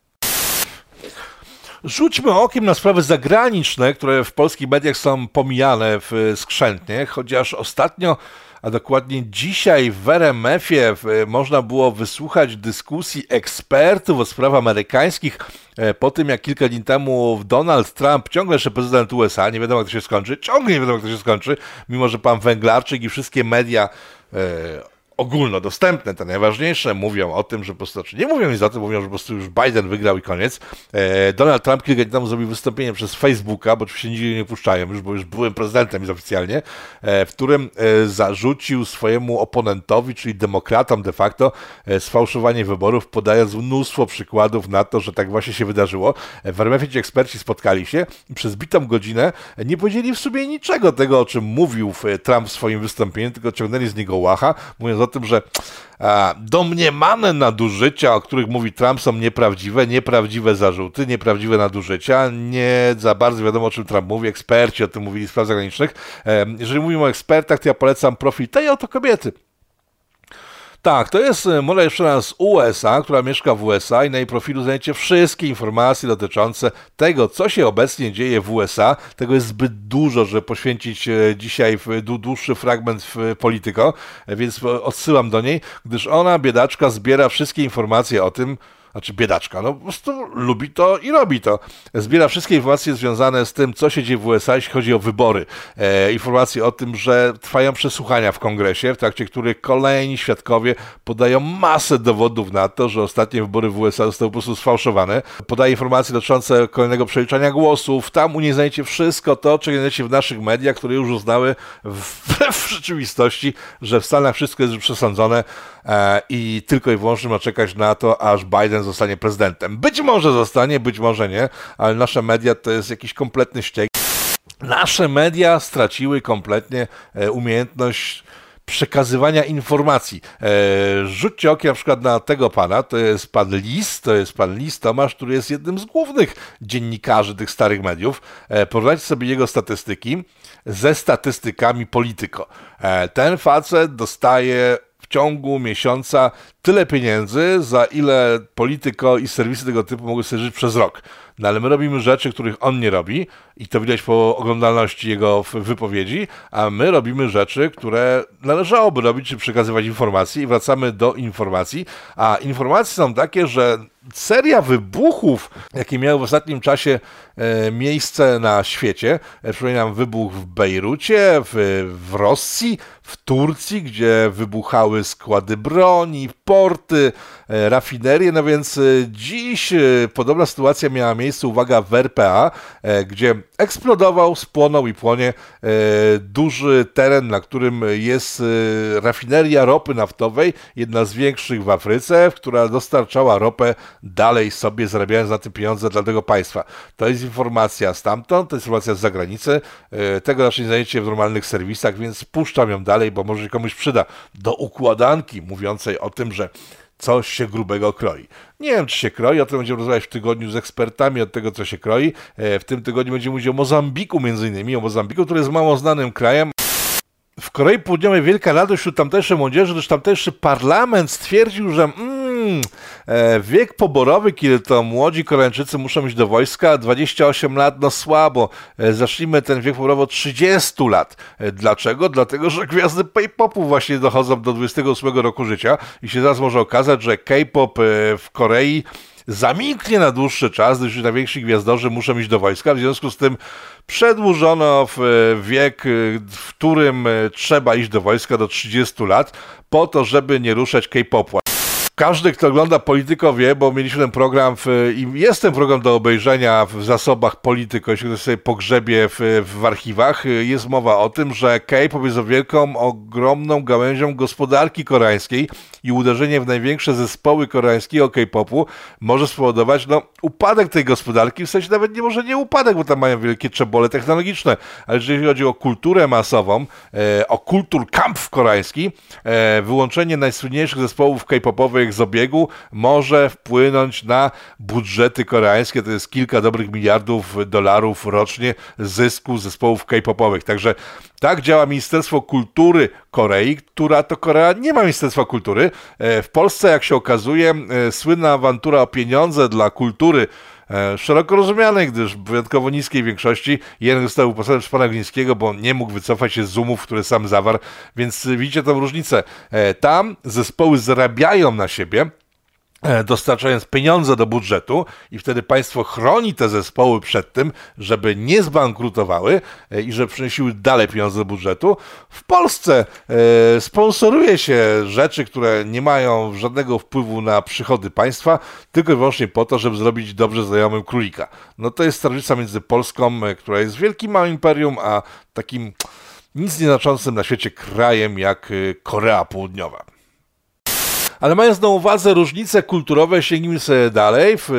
Rzućmy okiem na sprawy zagraniczne, które w polskich mediach są pomijane w skrzętnie, chociaż ostatnio a dokładnie dzisiaj w RMF-ie można było wysłuchać dyskusji ekspertów o sprawach amerykańskich e, po tym, jak kilka dni temu Donald Trump, ciągle jeszcze prezydent USA, nie wiadomo jak to się skończy, ciągle nie wiadomo jak to się skończy, mimo że pan Węglarczyk i wszystkie media e, ogólnodostępne, te najważniejsze, mówią o tym, że po prostu, znaczy nie mówią nic o tym, mówią, że po prostu już Biden wygrał i koniec. E, Donald Trump kilka dni temu zrobił wystąpienie przez Facebooka, bo oczywiście nigdzie nie puszczają już, bo już byłem prezydentem oficjalnie, e, w którym e, zarzucił swojemu oponentowi, czyli demokratom de facto, sfałszowanie wyborów, podając mnóstwo przykładów na to, że tak właśnie się wydarzyło. W RMF ci eksperci spotkali się i przez bitą godzinę nie powiedzieli w sobie niczego tego, o czym mówił Trump w swoim wystąpieniu, tylko ciągnęli z niego łacha, mówiąc o tym, że domniemane nadużycia, o których mówi Trump, są nieprawdziwe, nieprawdziwe zarzuty, nieprawdziwe nadużycia. Nie za bardzo wiadomo, o czym Trump mówi. Eksperci o tym mówili w spraw zagranicznych. Jeżeli mówimy o ekspertach, to ja polecam profil tej oto kobiety. Tak, to jest e, model z USA, która mieszka w USA i na jej profilu znajdziecie wszystkie informacje dotyczące tego, co się obecnie dzieje w USA. Tego jest zbyt dużo, żeby poświęcić e, dzisiaj dłuższy fragment w Polityko, e, więc odsyłam do niej, gdyż ona, biedaczka, zbiera wszystkie informacje o tym, znaczy biedaczka, no po prostu lubi to i robi to. Zbiera wszystkie informacje związane z tym, co się dzieje w USA, jeśli chodzi o wybory. E, informacje o tym, że trwają przesłuchania w kongresie, w trakcie których kolejni świadkowie podają masę dowodów na to, że ostatnie wybory w USA zostały po prostu sfałszowane. Podaje informacje dotyczące kolejnego przeliczania głosów. Tam u niej znajdziecie wszystko to, czego znajdziecie w naszych mediach, które już uznały w [laughs] rzeczywistości, że w Stanach wszystko jest przesądzone i tylko i wyłącznie ma czekać na to, aż Biden zostanie prezydentem. Być może zostanie, być może nie, ale nasze media to jest jakiś kompletny ścieg. Nasze media straciły kompletnie e, umiejętność przekazywania informacji. E, rzućcie okiem na przykład na tego pana, to jest pan Lis, to jest pan Lis Tomasz, który jest jednym z głównych dziennikarzy tych starych mediów. E, porównajcie sobie jego statystyki ze statystykami Polityko. E, ten facet dostaje ciągu miesiąca tyle pieniędzy, za ile polityko i serwisy tego typu mogły sobie żyć przez rok. No ale my robimy rzeczy, których on nie robi i to widać po oglądalności jego wypowiedzi, a my robimy rzeczy, które należałoby robić, czy przekazywać informacje i wracamy do informacji, a informacje są takie, że seria wybuchów, jakie miały w ostatnim czasie miejsce na świecie, e, przypominam wybuch w Bejrucie, w, w Rosji, w Turcji, gdzie wybuchały składy broni, porty, e, rafinerie, no więc e, dziś e, podobna sytuacja miała miejsce, uwaga, w RPA, gdzie eksplodował, spłonął i płonie duży teren, na którym jest rafineria ropy naftowej, jedna z większych w Afryce, która dostarczała ropę dalej sobie, zarabiając na tym pieniądze dla tego państwa. To jest informacja stamtąd, to jest informacja z zagranicy, tego raczej znajdziecie w normalnych serwisach, więc puszczam ją dalej, bo może komuś przyda do układanki mówiącej o tym, że coś się grubego kroi. Nie wiem, czy się kroi, o tym będziemy rozmawiać w tygodniu z ekspertami od tego, co się kroi. E, w tym tygodniu będziemy mówić o Mozambiku między innymi, o Mozambiku, który jest mało znanym krajem. W Korei Południowej wielka radość wśród tamtejszej młodzieży, gdyż tamtejszy parlament stwierdził, że mm, hmm, e, wiek poborowy, kiedy to młodzi Koreańczycy muszą iść do wojska, 28 lat, no słabo. E, zacznijmy ten wiek poborowy od 30 lat. E, dlaczego? Dlatego, że gwiazdy K-popu właśnie dochodzą do 28 roku życia i się zaraz może okazać, że K-pop w Korei zamilknie na dłuższy czas, gdyż najwięksi gwiazdorzy muszą iść do wojska. W związku z tym przedłużono w wiek, w którym trzeba iść do wojska do 30 lat, po to, żeby nie ruszać K-popu. Każdy, kto ogląda Polityko wie, bo mieliśmy ten program w, i jest ten program do obejrzenia w zasobach Polityko, jeśli ktoś sobie pogrzebie w, w archiwach, jest mowa o tym, że K-pop jest wielką, ogromną gałęzią gospodarki koreańskiej i uderzenie w największe zespoły koreańskiego K-popu może spowodować no, upadek tej gospodarki, w sensie nawet nie może nie upadek, bo tam mają wielkie czebole technologiczne, ale jeżeli chodzi o kulturę masową, e, o kulturkampf koreański, e, wyłączenie najsłynniejszych zespołów K-popowych z obiegu może wpłynąć na budżety koreańskie, to jest kilka dobrych miliardów dolarów rocznie zysku zespołów K-popowych. Także tak działa Ministerstwo Kultury Korei, która to Korea nie ma Ministerstwa Kultury. E, w Polsce, jak się okazuje, e, słynna awantura o pieniądze dla kultury szeroko rozumianej, gdyż w wyjątkowo niskiej większości jeden został uposażony przez pana Glińskiego, bo nie mógł wycofać się z umów, które sam zawarł, więc widzicie tę różnicę. Tam zespoły zarabiają na siebie, E, dostarczając pieniądze do budżetu i wtedy państwo chroni te zespoły przed tym, żeby nie zbankrutowały e, i że przynosiły dalej pieniądze do budżetu. W Polsce e, sponsoruje się rzeczy, które nie mają żadnego wpływu na przychody państwa, tylko i wyłącznie po to, żeby zrobić dobrze znajomym królika. No to jest różnica między Polską, która jest wielkim małym imperium, a takim nic nieznaczącym na świecie krajem jak Korea Południowa. Ale mając na uwadze różnice kulturowe, sięgnijmy sobie dalej w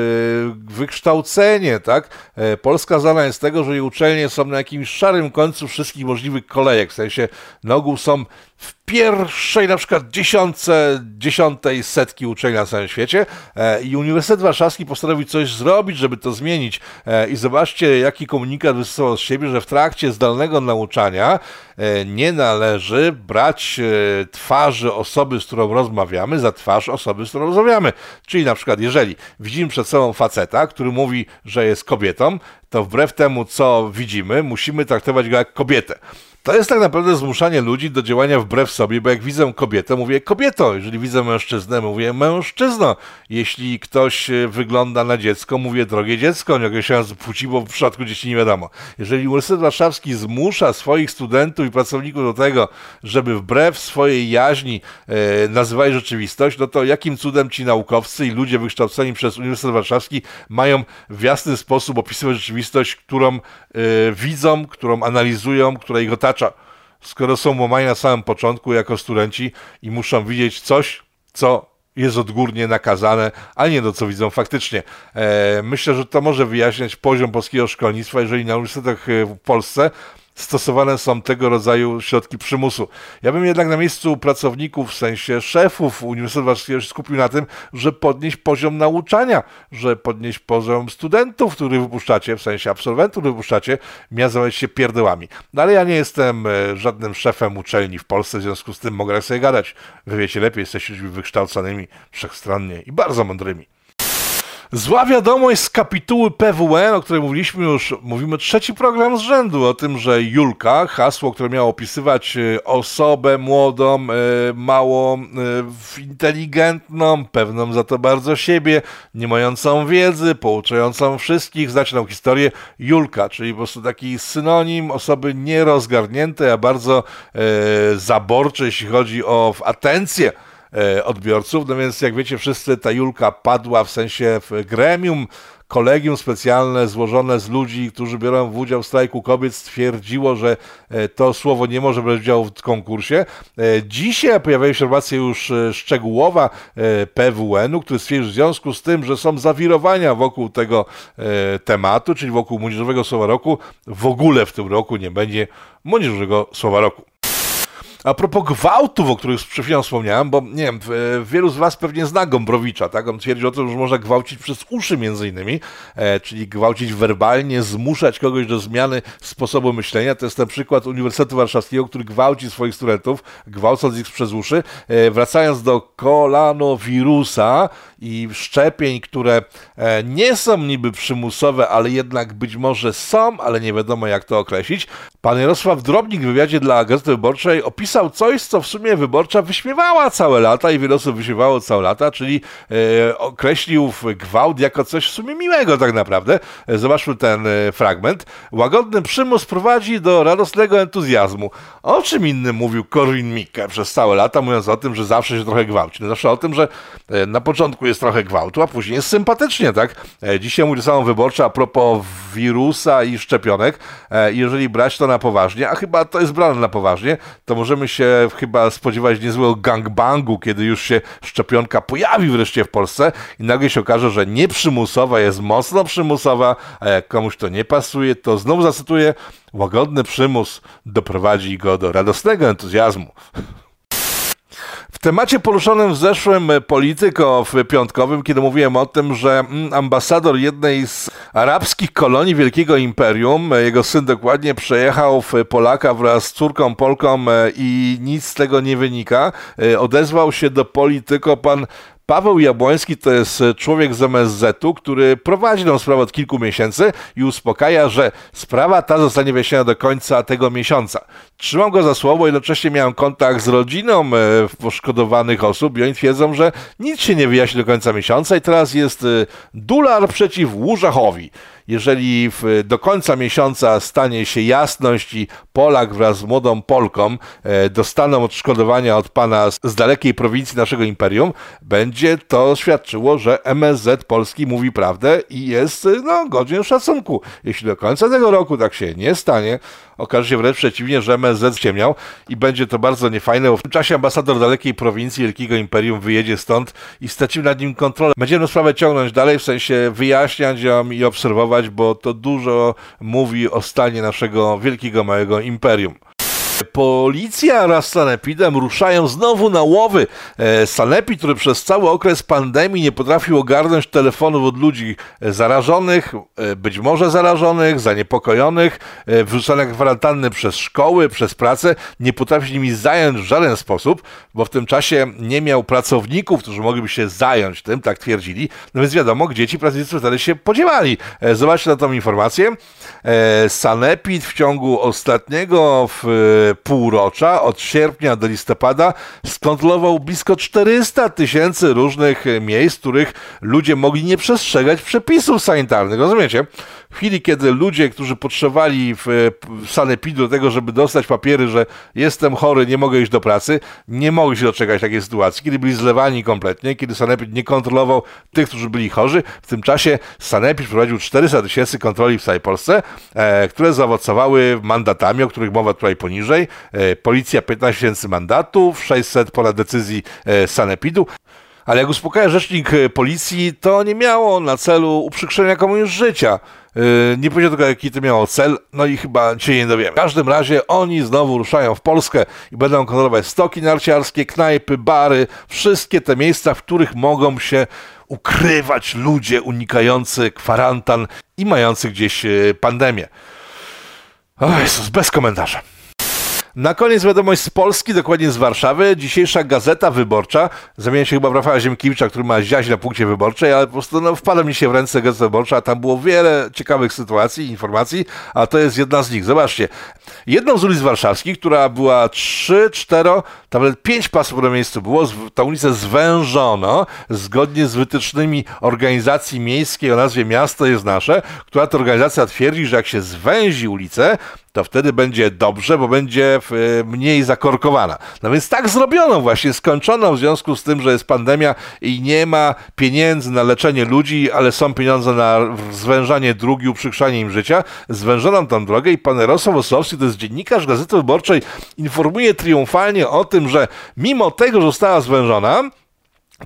wykształcenie, tak? E, Polska znana jest z tego, że jej uczelnie są na jakimś szarym końcu wszystkich możliwych kolejek, w sensie na ogół są w pierwszej na przykład dziesiątce, dziesiątej setki uczelni na całym świecie e, i Uniwersytet Warszawski postanowił coś zrobić, żeby to zmienić e, i zobaczcie jaki komunikat wystosował z siebie, że w trakcie zdalnego nauczania e, nie należy brać twarzy osoby, z którą rozmawiamy za twarz osoby, z którą rozmawiamy. Czyli na przykład jeżeli widzimy przed sobą faceta, który mówi, że jest kobietą, to wbrew temu co widzimy, musimy traktować go jak kobietę. To jest tak naprawdę zmuszanie ludzi do działania wbrew sobie, bo jak widzę kobietę, mówię kobieto, jeżeli widzę mężczyznę, mówię mężczyzno. Jeśli ktoś e, wygląda na dziecko, mówię drogie dziecko, nie określając płci, bo w przypadku dzieci nie wiadomo. Jeżeli Uniwersytet Warszawski zmusza swoich studentów i pracowników do tego, żeby wbrew swojej jaźni e, nazywali rzeczywistość, no to jakim cudem ci naukowcy i ludzie wykształceni przez Uniwersytet Warszawski mają w jasny sposób opisywać rzeczywistość, którą e, widzą, którą analizują, która ich otacza skoro są łamani na samym początku jako studenci i muszą widzieć coś, co jest odgórnie nakazane, a nie to, co widzą faktycznie. E, myślę, że to może wyjaśniać poziom polskiego szkolnictwa, jeżeli na uniwersytetach e, w Polsce stosowane są tego rodzaju środki przymusu. Ja bym jednak na miejscu pracowników, w sensie szefów Uniwersytetu Warszawskiego się skupił na tym, że podnieść poziom nauczania, że podnieść poziom studentów, których wypuszczacie, w sensie absolwentów, których wypuszczacie, miał zająć się pierdołami. No ale ja nie jestem e, żadnym szefem uczelni w Polsce, w związku z tym mogę sobie gadać. Wy wiecie lepiej, jesteście ludźmi wykształconymi, wszechstronnie i bardzo mądrymi. Zła wiadomość z kapituły PWN, o której mówiliśmy już, mówimy trzeci program z rzędu, o tym, że Julka, hasło, które miało opisywać e, osobę młodą, e, mało e, inteligentną, pewną za to bardzo siebie, nie mającą wiedzy, pouczającą wszystkich, znacie historię, Julka, czyli po prostu taki synonim osoby nierozgarniętej, a bardzo zaborczej, jeśli chodzi o atencję odbiorców. No więc jak wiecie wszyscy, ta Julka padła w sensie w gremium, kolegium specjalne złożone z ludzi, którzy biorą w udział w strajku kobiet stwierdziło, że e, to słowo nie może brać udziału w konkursie. E, dzisiaj pojawiają się informacje już szczegółowa PWN-u, który stwierdził w związku z tym, że są zawirowania wokół tego tematu, czyli wokół Młodzieżowego Słowa Roku, w ogóle w tym roku nie będzie Młodzieżowego Słowa Roku. A propos gwałtów, o których przed chwilą wspomniałem, bo nie wiem, wielu z Was pewnie zna Gombrowicza, tak? On twierdzi o tym, że można gwałcić przez uszy między innymi, e, czyli gwałcić werbalnie, zmuszać kogoś do zmiany sposobu myślenia. To jest ten przykład Uniwersytetu Warszawskiego, który gwałci swoich studentów, gwałcąc ich przez uszy. E, wracając do kolanowirusa i szczepień, które e, nie są niby przymusowe, ale jednak być może są, ale nie wiadomo jak to określić. Pan Jarosław Drobnik w wywiadzie dla Gazety Wyborczej opisał coś, co w sumie Wyborcza wyśmiewała całe lata i wiele osób wyśmiewało całe lata, czyli e, określił gwałt jako coś w sumie miłego tak naprawdę. E, zobaczmy ten fragment. Łagodny przymus prowadzi do radosnego entuzjazmu. O czym innym mówił Korwin Mikke przez całe lata, mówiąc o tym, że zawsze się trochę gwałci. No zawsze o tym, że na początku jest trochę gwałtu, a później jest sympatycznie, tak? E, dzisiaj mówi samo Wyborcza a propos wirusa i szczepionek. E, jeżeli brać to na poważnie, a chyba to jest brane na poważnie, to możemy się chyba spodziewać niezłego gangbangu, kiedy już się szczepionka pojawi wreszcie w Polsce i nagle się okaże, że nieprzymusowa jest mocno przymusowa, a jak komuś to nie pasuje, to znowu zacytuję, łagodny przymus doprowadzi go do radosnego entuzjazmu. W temacie poruszonym w zeszłym Polityko w piątkowym, kiedy mówiłem o tym, że mm, ambasador jednej z arabskich kolonii Wielkiego Imperium, jego syn dokładnie przejechał w Polaka wraz z córką Polką e, i nic z tego nie wynika, e, odezwał się do Polityko pan Paweł Jabłoński to jest e, człowiek z MSZ-u, który prowadzi tę sprawę od kilku miesięcy i uspokaja, że sprawa ta zostanie wyjaśniona do końca tego miesiąca. Trzymam go za słowo, jednocześnie miałem kontakt z rodziną e, poszkodowanych osób i oni twierdzą, że nic się nie wyjaśni do końca miesiąca i teraz jest e, dolar przeciw Łurzachowi jeżeli w, do końca miesiąca stanie się jasność i Polak wraz z młodą Polką e, dostaną odszkodowania od pana z, z dalekiej prowincji naszego imperium, będzie to świadczyło, że MSZ Polski mówi prawdę i jest no, godzien szacunku. Jeśli do końca tego roku tak się nie stanie, okaże się wręcz przeciwnie, że MSZ ciemniał i będzie to bardzo niefajne, bo w tym czasie ambasador dalekiej prowincji Wielkiego Imperium wyjedzie stąd i stracimy nad nim kontrolę. Będziemy sprawę ciągnąć dalej, w sensie wyjaśniać ją i obserwować, bo to dużo mówi o stanie naszego wielkiego, małego imperium. Policja wraz z Sanepidem ruszają znowu na łowy. E, Sanepid, który przez cały okres pandemii nie potrafił ogarnąć telefonów od ludzi zarażonych, e, być może zarażonych, zaniepokojonych, e, wrzuconych w kwarantanny przez szkoły, przez pracę, nie potrafi nimi zająć w żaden sposób, bo w tym czasie nie miał pracowników, którzy mogliby się zająć tym, tak twierdzili. No więc wiadomo, gdzie ci pracownicy wtedy się podziewali. Zobaczcie na tą informację. Sanepid w ciągu ostatniego w półrocza, od sierpnia do listopada, skontrolował blisko 400 tysięcy różnych miejsc, w których ludzie mogli nie przestrzegać przepisów sanitarnych. Rozumiecie? W chwili, kiedy ludzie, którzy potrzebowali w, w sanepidu do tego, żeby dostać papiery, że jestem chory, nie mogę iść do pracy, nie mogli się doczekać takiej sytuacji, kiedy byli zlewani kompletnie, kiedy sanepid nie kontrolował tych, którzy byli chorzy. W tym czasie sanepid prowadził 400 tysięcy kontroli w całej Polsce, e, które zaowocowały mandatami, o których mowa tutaj poniżej. E, policja 15 tysięcy mandatów, 600 ponad decyzji e, sanepidu. Ale jak uspokaja rzecznik e, policji, to nie miało na celu uprzykrzenia komuś życia. Yy, nie powiedział tylko, jaki to miało cel, no i chyba się nie dowiemy. W każdym razie oni znowu ruszają w Polskę i będą kontrolować stoki narciarskie, knajpy, bary, wszystkie te miejsca, w których mogą się ukrywać ludzie unikający kwarantan i mający gdzieś pandemię. O Jezus, bez komentarza. Na koniec wiadomość z Polski, dokładnie z Warszawy. Dzisiejsza Gazeta Wyborcza, zamienia się chyba w Rafała Ziemkiewicza, który ma ziaź na punkcie wyborczej, ale po prostu no, wpada mi się w ręce Gazeta Wyborcza, a tam było wiele ciekawych sytuacji, informacji, a to jest jedna z nich. Zobaczcie, jedną z ulic warszawskich, która była 3, 4, tam nawet 5 pasów na miejscu było, ta ulicę zwężono zgodnie z wytycznymi organizacji miejskiej o nazwie Miasto jest Nasze, która to organizacja twierdzi, że jak się zwęzi ulicę, to wtedy będzie dobrze, bo będzie e, mniej zakorkowana. No więc tak zrobiono właśnie, skończono w związku z tym, że jest pandemia i nie ma pieniędzy na leczenie ludzi, ale są pieniądze na zwężanie dróg i uprzykrzanie im życia. Zwężono tą drogę i pan Jarosław Ossowski, to jest dziennikarz Gazety Wyborczej, informuje triumfalnie o tym, że mimo tego, że została zwężona,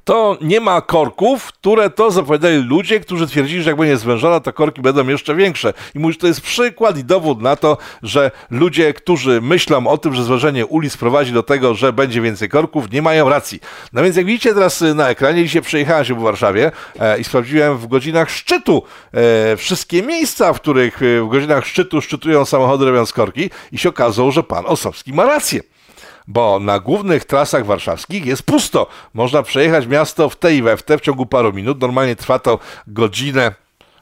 to nie ma korków, które to zapowiadali ludzie, którzy twierdzili, że jak będzie zwężona, to korki będą jeszcze większe. I mówisz, to jest przykład i dowód na to, że ludzie, którzy myślą o tym, że zwężenie ulic prowadzi do tego, że będzie więcej korków, nie mają racji. No więc jak widzicie teraz na ekranie, dzisiaj przejechałem się po Warszawie e, i sprawdziłem w godzinach szczytu e, wszystkie miejsca, w których e, w godzinach szczytu szczytują samochody robiąc korki i się okazało, że pan Osowski ma rację bo na głównych trasach warszawskich jest pusto. Można przejechać miasto w tej i we w te w ciągu paru minut. Normalnie trwa to godzinę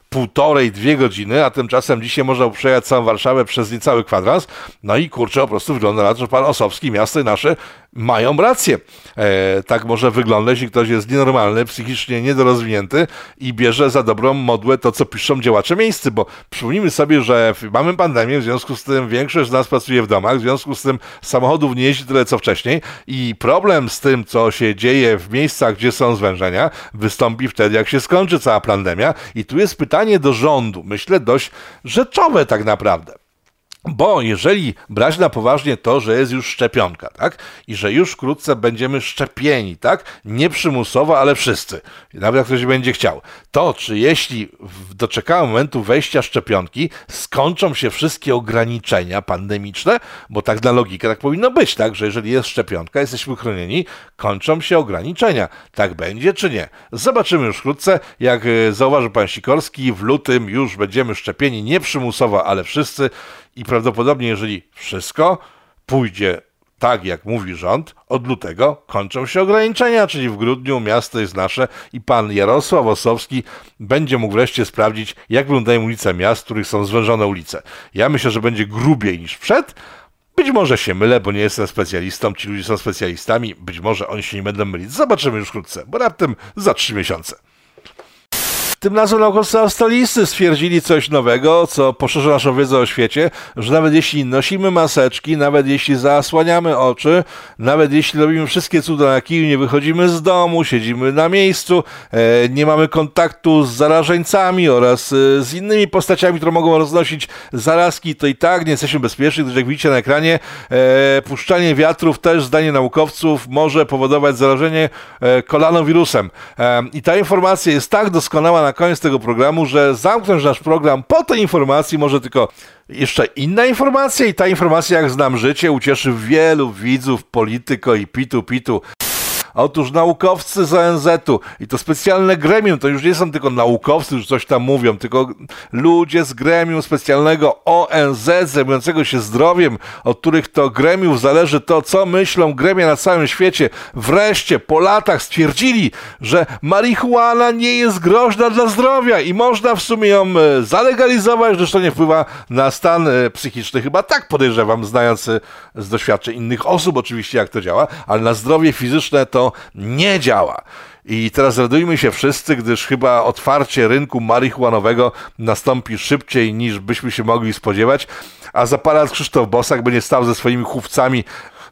półtorej, dwie godziny, a tymczasem dzisiaj można przejechać całą Warszawę przez niecały kwadrans. No i kurczę, po prostu wygląda na to, że pan Osowski, miasto nasze mają rację. E, tak może wyglądać, jeśli ktoś jest nienormalny, psychicznie niedorozwinięty i bierze za dobrą modłę to, co piszą działacze miejscy, bo przypomnijmy sobie, że mamy pandemię, w związku z tym większość z nas pracuje w domach, w związku z tym samochodów nie jeździ tyle, co wcześniej i problem z tym, co się dzieje w miejscach, gdzie są zwężenia, wystąpi wtedy, jak się skończy cała pandemia i tu jest pytanie do rządu, myślę dość rzeczowe tak naprawdę. Bo jeżeli brać na poważnie to, że jest już szczepionka, tak? I że już wkrótce będziemy szczepieni, tak? Nie przymusowo, ale wszyscy. Nawet jak ktoś będzie chciał. To, czy jeśli doczekamy momentu wejścia szczepionki, skończą się wszystkie ograniczenia pandemiczne, bo tak na logikę tak powinno być, tak? Że jeżeli jest szczepionka, jesteśmy chronieni, kończą się ograniczenia. Tak będzie, czy nie? Zobaczymy już wkrótce. Jak e, zauważył pan Sikorski, w lutym już będziemy szczepieni nie przymusowo, ale wszyscy i prawdopodobnie, jeżeli wszystko pójdzie tak, jak mówi rząd, od lutego kończą się ograniczenia, czyli w grudniu miasto jest nasze i pan Jarosław Osowski będzie mógł wreszcie sprawdzić, jak wyglądają ulice miast, w których są zwężone ulice. Ja myślę, że będzie grubiej niż przed. Być może się mylę, bo nie jestem specjalistą, ci ludzie są specjalistami, być może oni się nie będą mylić. Zobaczymy już wkrótce, bo raptem za trzy miesiące. Tym razem naukowcy australijscy stwierdzili coś nowego, co poszerza naszą wiedzę o świecie, że nawet jeśli nosimy maseczki, nawet jeśli zasłaniamy oczy, nawet jeśli robimy wszystkie cuda na kiju, nie wychodzimy z domu, siedzimy na miejscu, e, nie mamy kontaktu z zarażeńcami oraz e, z innymi postaciami, które mogą roznosić zarazki, to i tak nie jesteśmy bezpieczni, gdyż jak widzicie na ekranie, e, puszczanie wiatrów też, zdanie naukowców, może powodować zarażenie kolanowirusem. I ta informacja jest tak doskonała na koniec tego programu, że zamknąć nasz program po tej informacji może tylko jeszcze inna informacja i ta informacja, jak znam życie, ucieszy wielu widzów, polityko i pitu-pitu. Otóż naukowcy z ONZ-u i to specjalne gremium, to już nie są tylko naukowcy, którzy coś tam mówią, tylko ludzie z gremium specjalnego ONZ zajmującego się zdrowiem, od których to gremiów zależy to, co myślą gremia na całym świecie. Wreszcie po latach stwierdzili, że marihuana nie jest groźna dla zdrowia i można w sumie ją e, zalegalizować, że to nie wpływa na stan e, psychiczny. Chyba tak podejrzewam, znając e, z doświadczeń innych osób oczywiście, jak to działa, ale na zdrowie fizyczne to nie działa. I teraz radujmy się wszyscy, gdyż chyba otwarcie rynku marihuanowego nastąpi szybciej niż byśmy się mogli spodziewać, a za parę lat Krzysztof Bosak będzie stał ze swoimi chówcami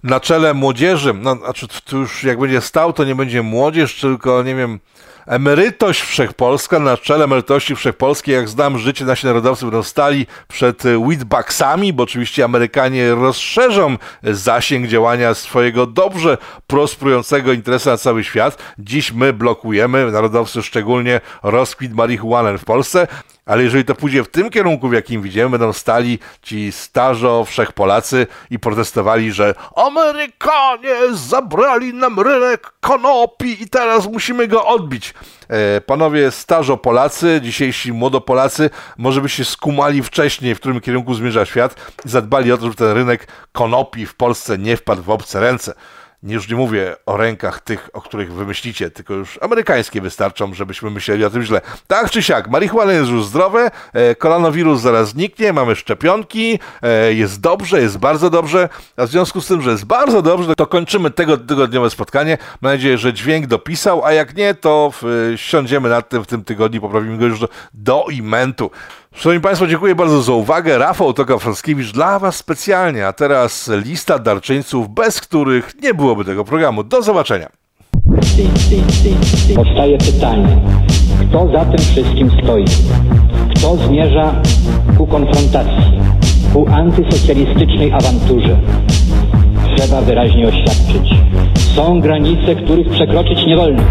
na czele młodzieży. No, znaczy, to już jak będzie stał, to nie będzie młodzież, tylko nie wiem, Emerytość Wszechpolska, na czele emerytości wszechpolskiej, jak znam życie, nasi narodowcy będą stali przed Whitbacksami, bo oczywiście Amerykanie rozszerzą zasięg działania swojego dobrze prosperującego interesu na cały świat. Dziś my blokujemy, narodowcy szczególnie, rozkwit marihuany w Polsce, ale jeżeli to pójdzie w tym kierunku, w jakim widzimy, będą stali ci starzo wszechpolacy i protestowali, że Amerykanie zabrali nam rynek konopi i teraz musimy go odbić. E, panowie starzo Polacy, dzisiejsi młodopolacy, może by się skumali wcześniej, w którym kierunku zmierza świat i zadbali o to, żeby ten rynek konopi w Polsce nie wpadł w obce ręce już nie mówię o rękach tych, o których wymyślicie, tylko już amerykańskie wystarczą, żebyśmy myśleli o tym źle. Tak czy siak, marihuana jest już zdrowe, e, koronawirus zaraz zniknie, mamy szczepionki, e, jest dobrze, jest bardzo dobrze, a w związku z tym, że jest bardzo dobrze, to kończymy tego tygodniowe spotkanie. Mam nadzieję, że dźwięk dopisał, a jak nie, to w, siądziemy nad tym w tym tygodniu, poprawimy go już do, do imentu. Szanowni Państwo, dziękuję bardzo za uwagę. Rafał Toka-Franskiewicz dla Was specjalnie, a teraz lista darczyńców, bez których nie byłoby tego programu. Do zobaczenia. Powstaje pytanie, kto za tym wszystkim stoi? Kto zmierza ku konfrontacji, ku antysocjalistycznej awanturze? trzeba wyraźnie oświadczyć. Są granice, których przekroczyć nie wolno.